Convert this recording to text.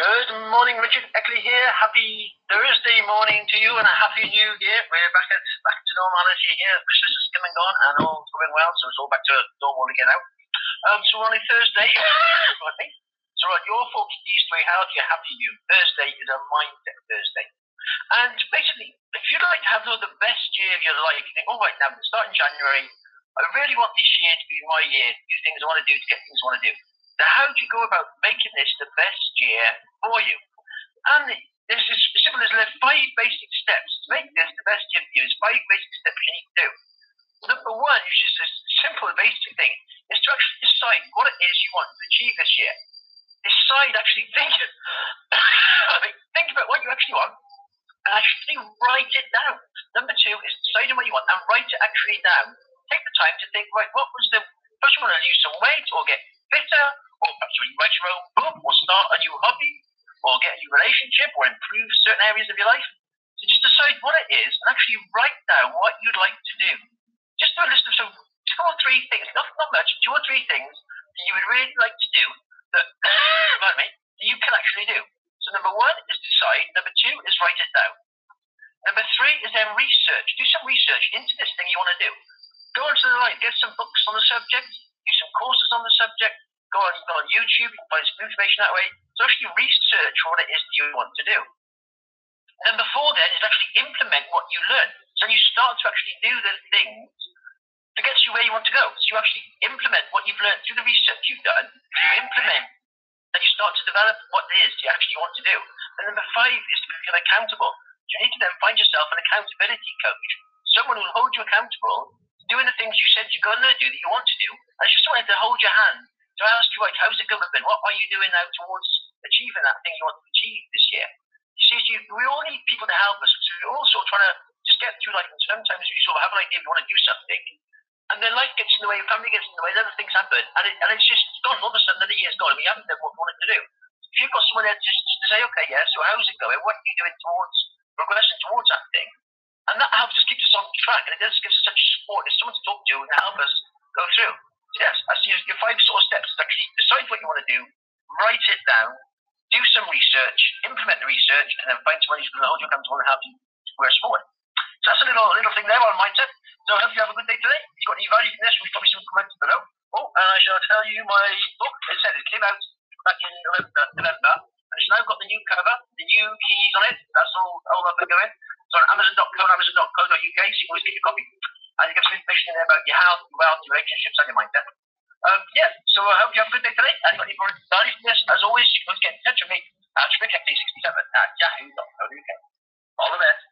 Good morning, Richard Eckley here. Happy Thursday morning to you and a happy new year. We're back at back to normality here. Christmas is coming on and all's going well, so it's all back to normal again now. Um, so we're on a Thursday. so on your 40 days to a healthy, happy new. Thursday is a mindset Thursday. And basically, if you'd like to have the best year of your life, you think, oh, right, now, starting January, I really want this year to be my year, do things I want to do, to get things I want to do. So how do you go about making this the best year for you? And this is simple there's five basic steps to make this the best year for you. There's five basic steps you need to do. Number one, which is a simple, basic thing, is to actually decide what it is you want to achieve this year. Decide, actually think, think about what you actually want, and actually write it down. Number two is deciding what you want and write it actually down. Take the time to think, right, what was the first one? I lose some weight or get fitter or perhaps you write your own book, or start a new hobby, or get a new relationship, or improve certain areas of your life. So just decide what it is and actually write down what you'd like to do. Just do a list of some two or three things, not, not much, two or three things that you would really like to do that, pardon me, that you can actually do. So number one is decide. Number two is write it down. Number three is then research. Do some research into this thing you want to do. Go onto the line, get some books on the subject, do some courses on the subject, go on, go on YouTube, you can find some information that way. So actually research what it is that you want to do. And then before then is actually implement what you learn. So you start to actually do the things to get you where you want to go. So you actually implement what you've learned through the research you've done. You implement and you start to develop what it is you actually want to do. And number five is to become accountable. You need to then find yourself an accountability coach, someone who will hold you accountable to doing the things you said you're going to do that you want to do. And just someone to hold your hand to ask you, like, how's it going? What are you doing now towards achieving that thing you want to achieve this year? You see, you, we all need people to help us. We're all sort of trying to just get through, like, sometimes you sort of have an idea you want to do something, and then life gets in the way, family gets in the way, other things happen, and, it, and it's just gone. All of a sudden, another year's gone, and we haven't done what we wanted to do. If you've got someone there just, to say, okay, yeah, so how's it going? What are you doing towards progressing towards that thing? And that helps us keep us on track, and it does give us such support. There's someone to talk to and help us go through. Yes, I see your five sort of steps is actually decide what you want to do, write it down, do some research, implement the research, and then find someone who's going to hold you accountable and help you progress forward. So that's a little little thing there on mindset. So I hope you have a good day today. If you've got any value from this, we've probably some comments below. Oh, and I shall tell you my book. It said it came out back in November, November and it's now got the new cover, the new keys on it. That's all, all up and going. So on Amazon.co and Amazon.co.uk, so you can always get your copy and you get some information in there about your health, your wealth, your relationships, and your mindset. Um, yeah, so I hope you have a good day today. And if you're excited for this, as always, you can get in touch with me at trick at 67 at yahoo.co.uk. All the best.